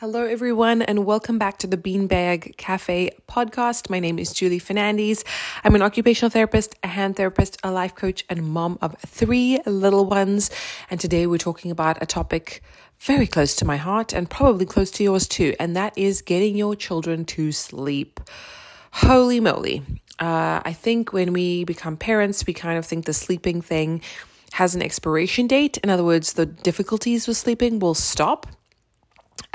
Hello, everyone, and welcome back to the Beanbag Cafe podcast. My name is Julie Fernandes. I'm an occupational therapist, a hand therapist, a life coach, and mom of three little ones. And today we're talking about a topic very close to my heart and probably close to yours too, and that is getting your children to sleep. Holy moly. Uh, I think when we become parents, we kind of think the sleeping thing has an expiration date. In other words, the difficulties with sleeping will stop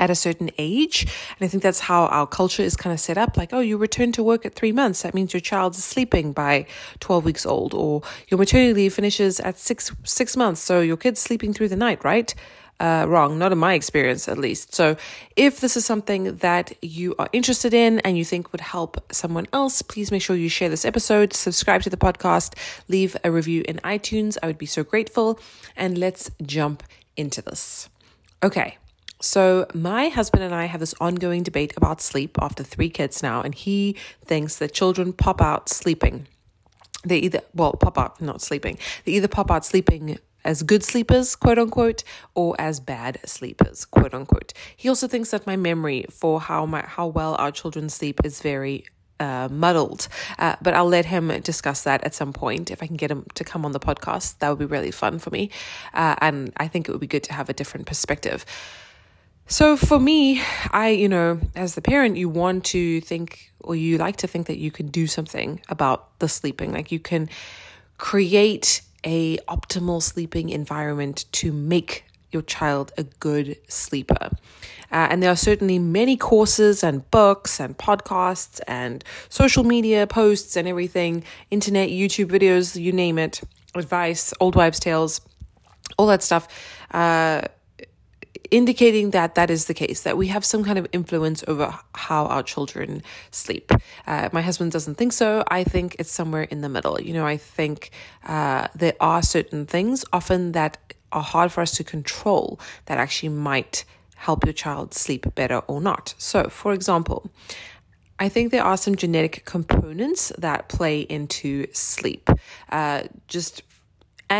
at a certain age. And I think that's how our culture is kind of set up. Like, oh, you return to work at three months. That means your child is sleeping by 12 weeks old, or your maternity leave finishes at six, six months. So your kid's sleeping through the night, right? Uh, wrong, not in my experience at least. So, if this is something that you are interested in and you think would help someone else, please make sure you share this episode, subscribe to the podcast, leave a review in iTunes. I would be so grateful. And let's jump into this. Okay, so, my husband and I have this ongoing debate about sleep after three kids now, and he thinks that children pop out sleeping. They either, well, pop out, not sleeping. They either pop out sleeping as good sleepers, quote unquote, or as bad sleepers, quote unquote. He also thinks that my memory for how my how well our children sleep is very uh, muddled. Uh, but I'll let him discuss that at some point. If I can get him to come on the podcast, that would be really fun for me. Uh, and I think it would be good to have a different perspective. So for me, I, you know, as the parent, you want to think or you like to think that you can do something about the sleeping. Like you can create a optimal sleeping environment to make your child a good sleeper. Uh, and there are certainly many courses and books and podcasts and social media posts and everything, internet, YouTube videos, you name it, advice, old wives' tales, all that stuff. Uh, indicating that that is the case, that we have some kind of influence over how our children sleep. Uh, my husband doesn't think so. I think it's somewhere in the middle. You know, I think uh, there are certain things often that are hard for us to control that actually might help your child sleep better or not. So, for example, I think there are some genetic components that play into sleep. Uh, just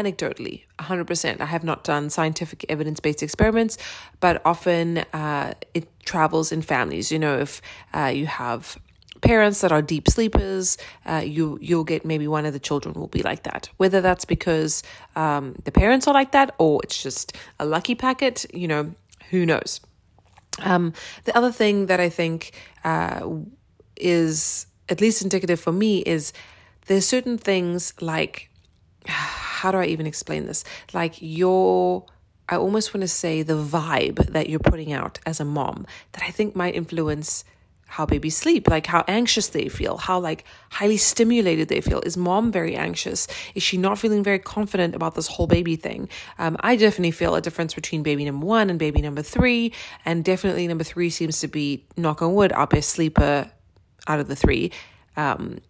anecdotally 100% i have not done scientific evidence-based experiments but often uh, it travels in families. You know if uh, you have parents that are deep sleepers uh, you you'll get maybe one of the children will be like that. Whether that's because um, the parents are like that or it's just a lucky packet you know who knows? Um, the other thing that i think uh, is at least indicative for me is there's certain things like how do I even explain this? Like your I almost want to say the vibe that you're putting out as a mom that I think might influence how babies sleep, like how anxious they feel, how like highly stimulated they feel. Is mom very anxious? Is she not feeling very confident about this whole baby thing? Um, I definitely feel a difference between baby number one and baby number three, and definitely number three seems to be knock on wood our best sleeper out of the three. Um,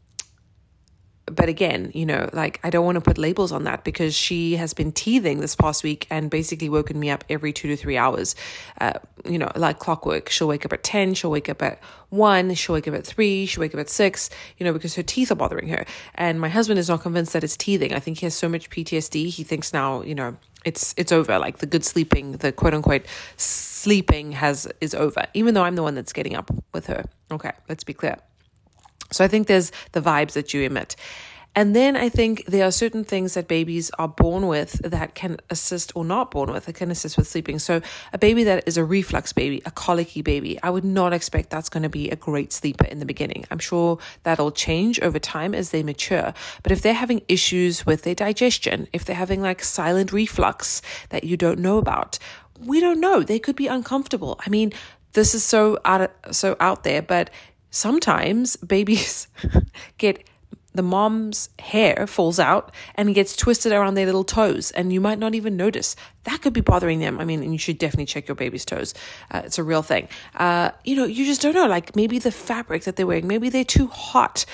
but again, you know, like I don't want to put labels on that because she has been teething this past week and basically woken me up every two to three hours. Uh, you know, like clockwork. She'll wake up at 10, she'll wake up at 1, she'll wake up at 3, she'll wake up at 6, you know, because her teeth are bothering her. And my husband is not convinced that it's teething. I think he has so much PTSD. He thinks now, you know, it's it's over. Like the good sleeping, the quote unquote sleeping has is over. Even though I'm the one that's getting up with her. Okay, let's be clear. So I think there's the vibes that you emit. And then I think there are certain things that babies are born with that can assist or not born with, that can assist with sleeping. So a baby that is a reflux baby, a colicky baby, I would not expect that's going to be a great sleeper in the beginning. I'm sure that'll change over time as they mature. But if they're having issues with their digestion, if they're having like silent reflux that you don't know about, we don't know. They could be uncomfortable. I mean, this is so out so out there, but sometimes babies get the mom's hair falls out and gets twisted around their little toes, and you might not even notice. That could be bothering them. I mean, and you should definitely check your baby's toes. Uh, it's a real thing. Uh, you know, you just don't know. Like maybe the fabric that they're wearing, maybe they're too hot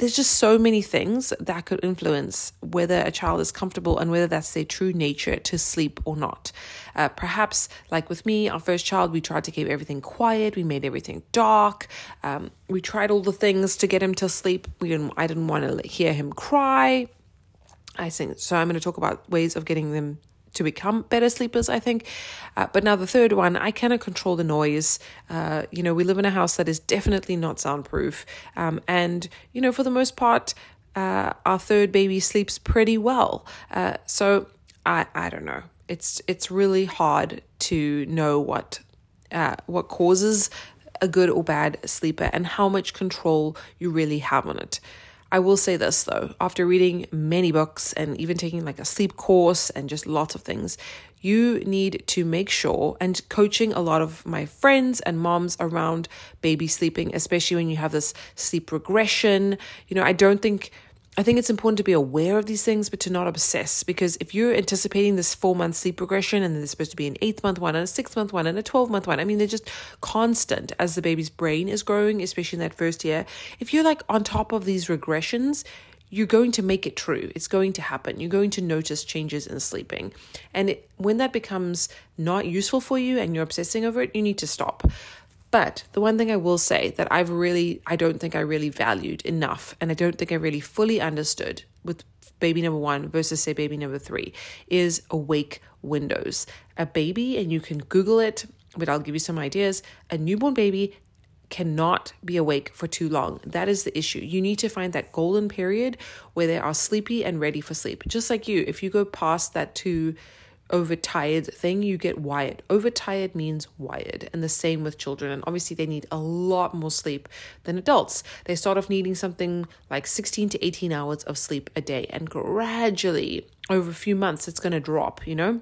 there's just so many things that could influence whether a child is comfortable and whether that's their true nature to sleep or not. Uh, perhaps, like with me, our first child, we tried to keep everything quiet. We made everything dark. Um, we tried all the things to get him to sleep. We didn't, I didn't want to hear him cry. I think so. I'm going to talk about ways of getting them to become better sleepers, I think. Uh, but now the third one, I cannot control the noise. Uh, you know, we live in a house that is definitely not soundproof. Um, and, you know, for the most part, uh, our third baby sleeps pretty well. Uh, so I, I don't know. It's it's really hard to know what uh, what causes a good or bad sleeper and how much control you really have on it. I will say this though, after reading many books and even taking like a sleep course and just lots of things, you need to make sure and coaching a lot of my friends and moms around baby sleeping, especially when you have this sleep regression. You know, I don't think I think it's important to be aware of these things, but to not obsess. Because if you're anticipating this four month sleep regression and there's supposed to be an eighth month one and a six month one and a 12 month one, I mean, they're just constant as the baby's brain is growing, especially in that first year. If you're like on top of these regressions, you're going to make it true. It's going to happen. You're going to notice changes in sleeping. And it, when that becomes not useful for you and you're obsessing over it, you need to stop. But the one thing I will say that I've really, I don't think I really valued enough, and I don't think I really fully understood with baby number one versus, say, baby number three, is awake windows. A baby, and you can Google it, but I'll give you some ideas. A newborn baby cannot be awake for too long. That is the issue. You need to find that golden period where they are sleepy and ready for sleep. Just like you, if you go past that two overtired thing, you get wired. Overtired means wired. And the same with children. And obviously, they need a lot more sleep than adults. They start off needing something like 16 to 18 hours of sleep a day. And gradually, over a few months, it's going to drop, you know?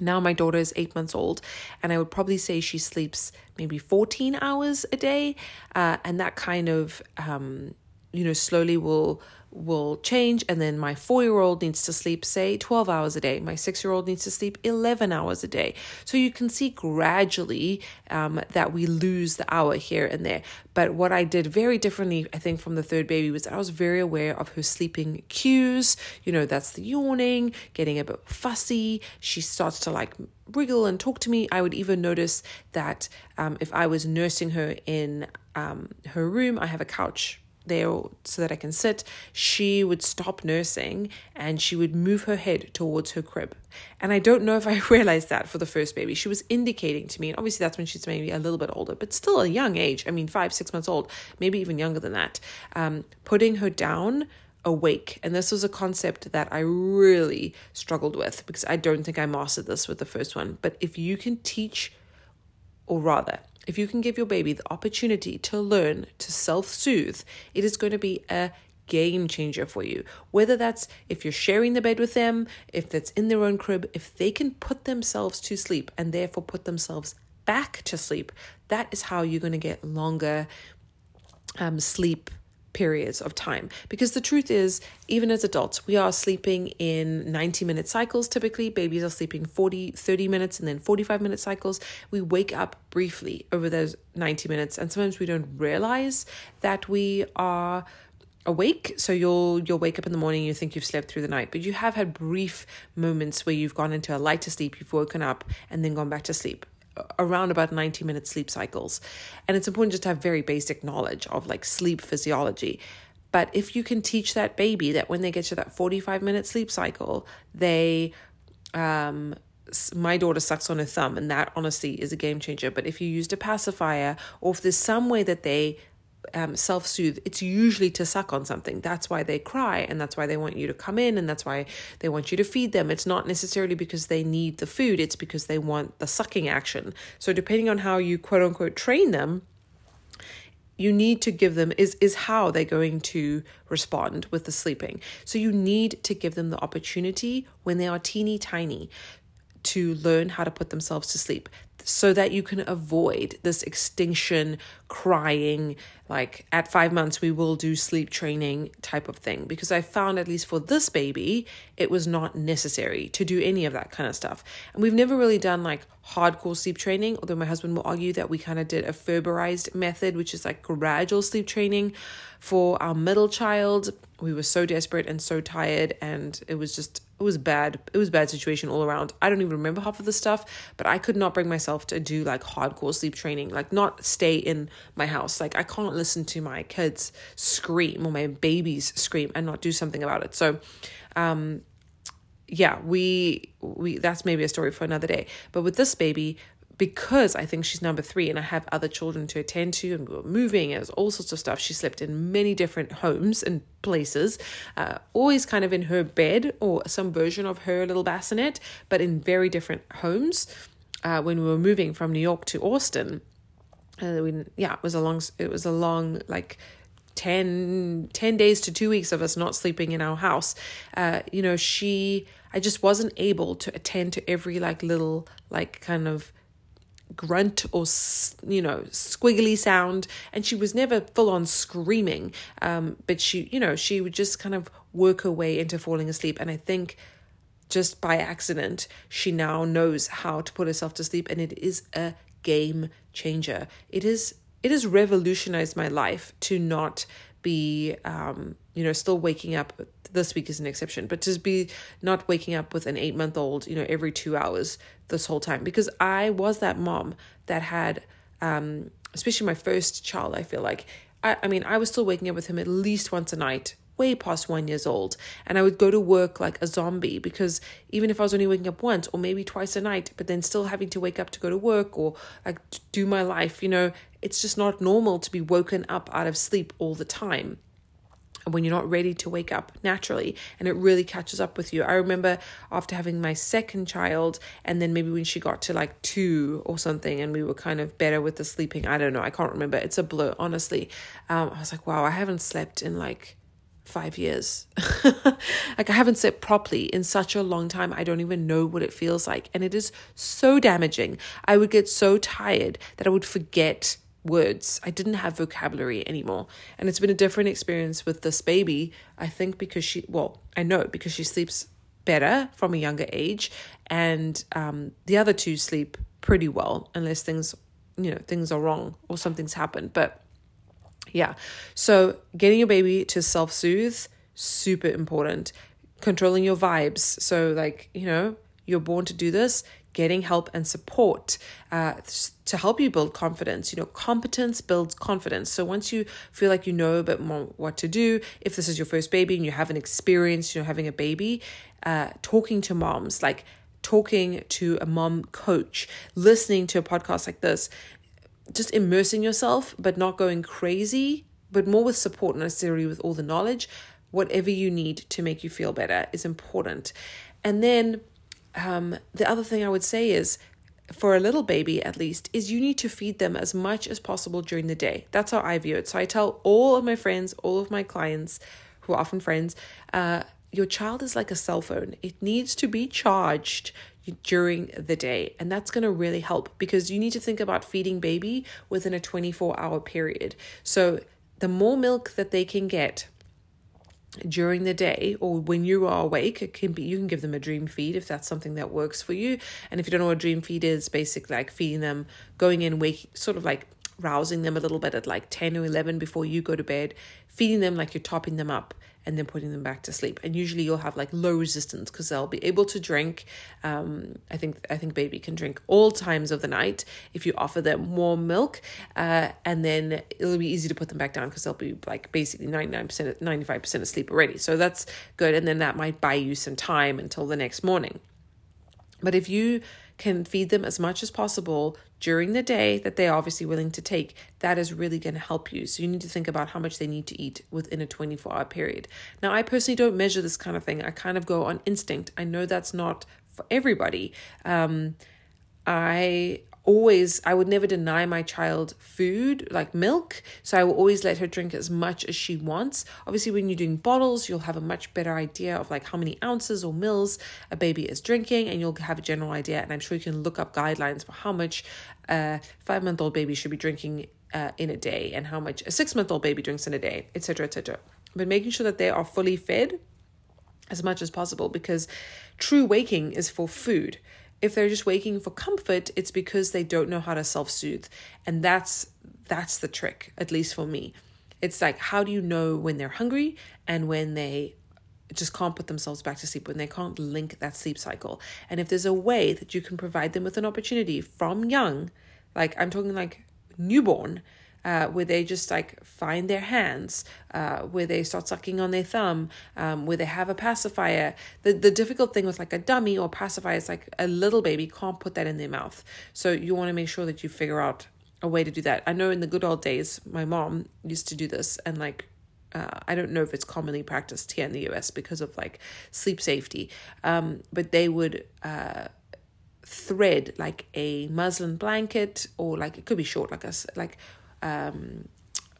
Now, my daughter is eight months old, and I would probably say she sleeps maybe 14 hours a day. Uh, and that kind of, um, you know, slowly will will change and then my 4-year-old needs to sleep say 12 hours a day. My 6-year-old needs to sleep 11 hours a day. So you can see gradually um, that we lose the hour here and there. But what I did very differently I think from the third baby was I was very aware of her sleeping cues. You know that's the yawning getting a bit fussy. She starts to like wriggle and talk to me. I would even notice that um, if I was nursing her in um, her room I have a couch there so that I can sit, she would stop nursing and she would move her head towards her crib. And I don't know if I realized that for the first baby. She was indicating to me, and obviously that's when she's maybe a little bit older, but still a young age. I mean, five, six months old, maybe even younger than that. Um, putting her down awake. And this was a concept that I really struggled with because I don't think I mastered this with the first one. But if you can teach, or rather, if you can give your baby the opportunity to learn to self soothe, it is going to be a game changer for you. Whether that's if you're sharing the bed with them, if that's in their own crib, if they can put themselves to sleep and therefore put themselves back to sleep, that is how you're going to get longer um, sleep periods of time. Because the truth is, even as adults, we are sleeping in 90 minute cycles typically. Babies are sleeping 40, 30 minutes and then 45 minute cycles. We wake up briefly over those 90 minutes, and sometimes we don't realize that we are awake so you'll you'll wake up in the morning you think you've slept through the night but you have had brief moments where you've gone into a lighter sleep you've woken up and then gone back to sleep around about 90 minute sleep cycles. And it's important just to have very basic knowledge of like sleep physiology. But if you can teach that baby that when they get to that 45 minute sleep cycle, they um my daughter sucks on her thumb and that honestly is a game changer but if you used a pacifier or if there's some way that they um, self soothe, it's usually to suck on something. That's why they cry, and that's why they want you to come in, and that's why they want you to feed them. It's not necessarily because they need the food, it's because they want the sucking action. So, depending on how you quote unquote train them, you need to give them is is how they're going to respond with the sleeping. So you need to give them the opportunity when they are teeny tiny to learn how to put themselves to sleep so that you can avoid this extinction crying like at five months we will do sleep training type of thing. Because i found at least for this baby it was not necessary to do any of that kind of stuff. And we've never really done like hardcore sleep training although my husband will argue that we kind of did a ferberized method which is like gradual sleep training for our middle child. We were so desperate and so tired and it was just it was bad it was bad situation all around. I don't even remember half of the stuff but i could not bring myself to do like hardcore sleep training like not stay in my house. Like i can't listen to my kids scream or my babies scream and not do something about it. So um yeah, we we that's maybe a story for another day. But with this baby, because I think she's number three and I have other children to attend to and we were moving and all sorts of stuff. She slept in many different homes and places, uh, always kind of in her bed or some version of her little bassinet, but in very different homes. Uh, when we were moving from New York to Austin, uh, we, yeah, it was a long, it was a long, like 10, 10 days to two weeks of us not sleeping in our house. Uh, you know, she, I just wasn't able to attend to every like little, like kind of grunt or you know squiggly sound and she was never full on screaming um but she you know she would just kind of work her way into falling asleep and i think just by accident she now knows how to put herself to sleep and it is a game changer. It is it has revolutionized my life to not be um you know still waking up this week is an exception but to be not waking up with an 8 month old you know every 2 hours this whole time because I was that mom that had, um, especially my first child, I feel like. I, I mean, I was still waking up with him at least once a night, way past one years old. And I would go to work like a zombie because even if I was only waking up once or maybe twice a night, but then still having to wake up to go to work or like do my life, you know, it's just not normal to be woken up out of sleep all the time And when you're not ready to wake up naturally and it really catches up with you. I remember after having my second child and then maybe when she got to like 2 or something and we were kind of better with the sleeping. I don't know, I can't remember. It's a blur honestly. Um, I was like, wow, I haven't slept in like 5 years. like I haven't slept properly in such a long time. I don't even know what it feels like and it is so damaging. I would get so tired that I would forget words. I didn't have vocabulary anymore. And it's been a different experience with this baby. I think because she, well, I know because she sleeps better from a younger age. And um, the other two sleep pretty well, unless things, you know, things are wrong or something's happened. But yeah. So getting your baby to self soothe, super important. Controlling your vibes. So, like, you know, you're born to do this getting help and support uh, to help you build confidence. You know, competence builds confidence. So once you feel like you know a bit more what to do, if this is your first baby and you haven't experienced, you know, having a baby, uh, talking to moms, like talking to a mom coach, listening to a podcast like this, just immersing yourself, but not going crazy, but more with support, not necessarily with all the knowledge. Whatever you need to make you feel better is important. And then um, the other thing I would say is for a little baby at least is you need to feed them as much as possible during the day. That's how i view it. So i tell all of my friends all of my clients who are often friends uh, your child is like a cell phone. It needs to be charged during the day and that's going to really help because you need to think about feeding baby within a 24 hour period. So the more milk that they can get during the day or when you are awake it can be you can give them a dream feed if that's something that works for you. And if you don't know what dream feed is basically like feeding them going in wake sort of like rousing them a little bit at like 10 or 11 before you go to bed feeding them like you're topping them up and then putting them back to sleep. And usually you'll have like low resistance because they'll be able to drink. Um, I think I think baby can drink all times of the night if you offer them warm milk, uh, and then it'll be easy to put them back down because they'll be like basically ninety nine percent, ninety five percent asleep already. So that's good, and then that might buy you some time until the next morning. But if you can feed them as much as possible during the day that they're obviously willing to take, that is really going to help you. So you need to think about how much they need to eat within a 24 hour period. Now, I personally don't measure this kind of thing. I kind of go on instinct. I know that's not for everybody. Um, I always I would never deny my child food like milk. So I will always let her drink as much as she wants. Obviously when you're doing bottles you'll have a much better idea of like how many ounces or mils a baby is drinking and you'll have a general idea and I'm sure you can look up guidelines for how much a five month old baby should be drinking uh, in a day and how much a six month old baby drinks in a day etc etc but making sure that they are fully fed as much as possible because true waking is for food if they're just waking for comfort, it's because they don't know how to self-soothe. And that's that's the trick, at least for me. It's like how do you know when they're hungry and when they just can't put themselves back to sleep when they can't link that sleep cycle. And if there's a way that you can provide them with an opportunity from young, like I'm talking like newborn, uh, where they just like find their hands, uh, where they start sucking on their thumb, um, where they have a pacifier. The, the difficult thing with like a dummy or pacifier is like a little baby can't put that in their mouth. So you want to make sure that you figure out a way to do that. I know in the good old days, my mom used to do this and like uh, I don't know if it's commonly practiced here in the US because of like sleep safety, um, but they would uh, thread like a muslin blanket or like it could be short, like a like um,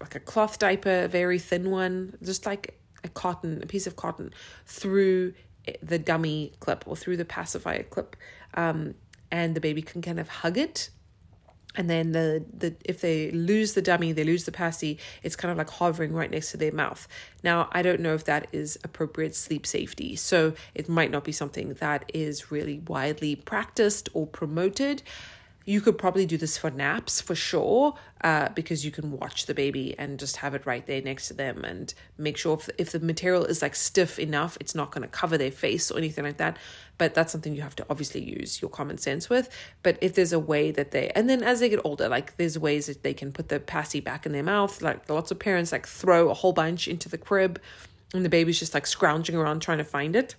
like a cloth diaper, a very thin one, just like a cotton, a piece of cotton through the dummy clip or through the pacifier clip, um, and the baby can kind of hug it. And then the the if they lose the dummy they lose the passy it's kind of like hovering right next to their mouth. Now i don't know if that is appropriate sleep safety so it might not be something that is really widely practiced or promoted you could probably do this for naps for sure, uh, because you can watch the baby and just have it right there next to them and make sure if, if the material is like stiff enough, it's not going to cover their face or anything like that. But that's something you have to obviously use your common sense with. But if there's a way that they, and then as they get older, like there's ways that they can put the passy back in their mouth. Like lots of parents like throw a whole bunch into the crib and the baby's just like scrounging around trying to find it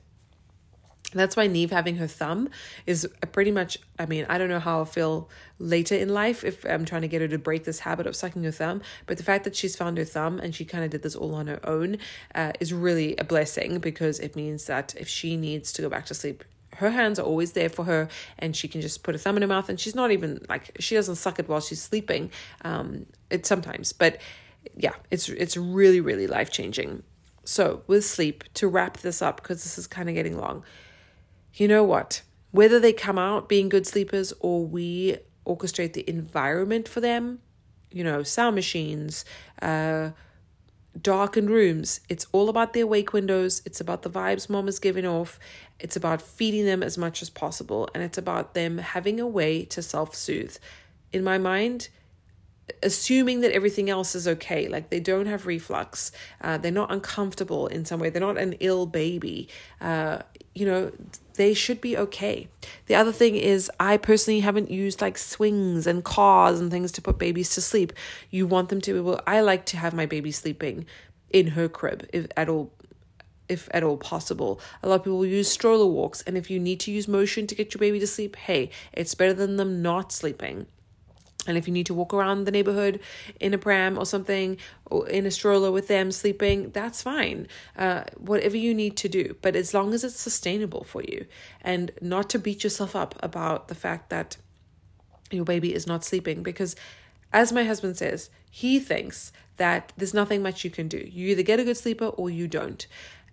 that's why Neve having her thumb is pretty much. I mean, I don't know how I'll feel later in life if I'm trying to get her to break this habit of sucking her thumb. But the fact that she's found her thumb and she kind of did this all on her own uh, is really a blessing because it means that if she needs to go back to sleep, her hands are always there for her and she can just put a thumb in her mouth and she's not even like she doesn't suck it while she's sleeping. Um, it sometimes, but yeah, it's it's really really life changing. So with sleep, to wrap this up because this is kind of getting long you know what? Whether they come out being good sleepers or we orchestrate the environment for them, you know, sound machines, uh, darkened rooms. It's all about their wake windows. It's about the vibes mom is giving off. It's about feeding them as much as possible. And it's about them having a way to self soothe. In my mind, assuming that everything else is okay like they don't have reflux uh, they're not uncomfortable in some way they're not an ill baby uh, you know they should be okay the other thing is i personally haven't used like swings and cars and things to put babies to sleep you want them to be well i like to have my baby sleeping in her crib if at all if at all possible. A lot of people use stroller walks, and if you need to use motion to get your baby to sleep, hey, it's better than them not sleeping. And if you need to walk around the neighborhood in a pram or something, or in a stroller with them sleeping, that's fine. Uh, whatever you need to do, but as long as it's sustainable for you, and not to beat yourself up about the fact that your baby is not sleeping, because as my husband says, he thinks that there's nothing much you can do. You either get a good sleeper or you don't.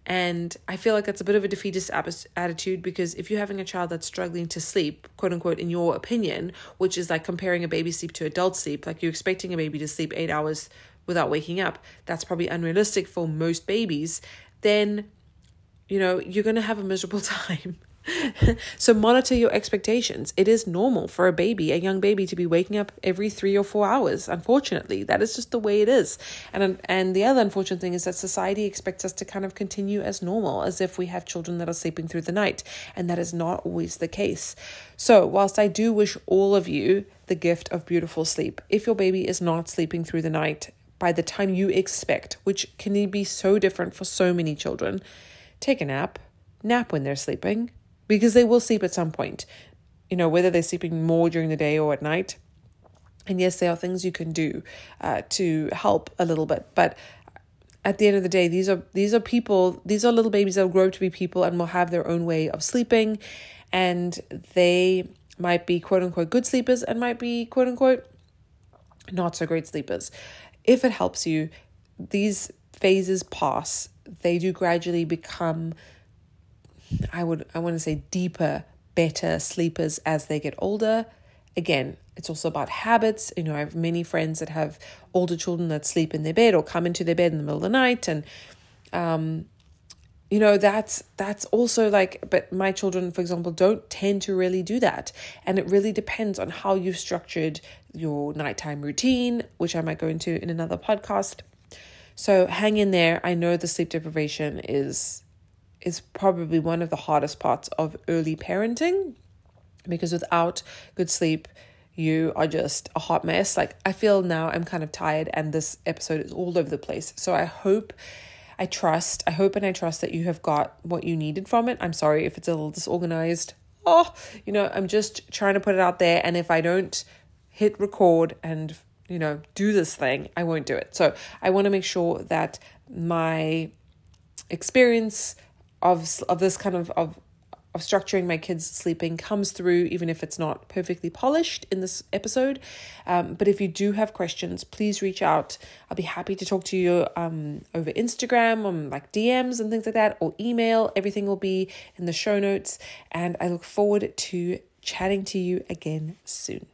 And I feel like that's a bit of a defeatist attitude because if you're having a child that's struggling to sleep, quote unquote, in your opinion, which is like comparing a baby sleep to adult sleep, like you're expecting a baby to sleep eight hours without waking up, that's probably unrealistic for most babies, then, you know, you're going to have a miserable time. so monitor your expectations. It is normal for a baby, a young baby, to be waking up every three or four hours. Unfortunately, that is just the way it is. And and the other unfortunate thing is that society expects us to kind of continue as normal, as if we have children that are sleeping through the night, and that is not always the case. So whilst I do wish all of you the gift of beautiful sleep, if your baby is not sleeping through the night by the time you expect, which can be so different for so many children, take a nap. Nap when they're sleeping because they will sleep at some point, you know, whether they're sleeping more during the day or at night. And yes, there are things you can do uh, to help a little bit, but at the end of the day, these are these are people, these are little babies that will grow to be people and will have their own way of sleeping, and they might be quote unquote good sleepers and might be quote unquote not so great sleepers. If it helps you, these phases pass. They do gradually become I would I want to say deeper, better sleepers as they get older. Again, it's also about habits. You know, I have many friends that have older children that sleep in their bed or come into their bed in the middle of the night and um you know that's that's also like but my children for example don't tend to really do that and it really depends on how you've structured your nighttime routine which i might go into in another podcast so hang in there i know the sleep deprivation is is probably one of the hardest parts of early parenting because without good sleep, you are just a hot mess. Like, I feel now I'm kind of tired and this episode is all over the place. So, I hope, I trust, I hope and I trust that you have got what you needed from it. I'm sorry if it's a little disorganized. Oh, you know, I'm just trying to put it out there. And if I don't hit record and, you know, do this thing, I won't do it. So, I want to make sure that my experience of of this kind of of of structuring my kids sleeping comes through even if it's not perfectly polished in this episode. Um, but if you do have questions please reach out. I'll be happy to talk to you um, over instagram on like dms and things like that or email. Everything will be in the show notes. And i look forward to chatting to you again soon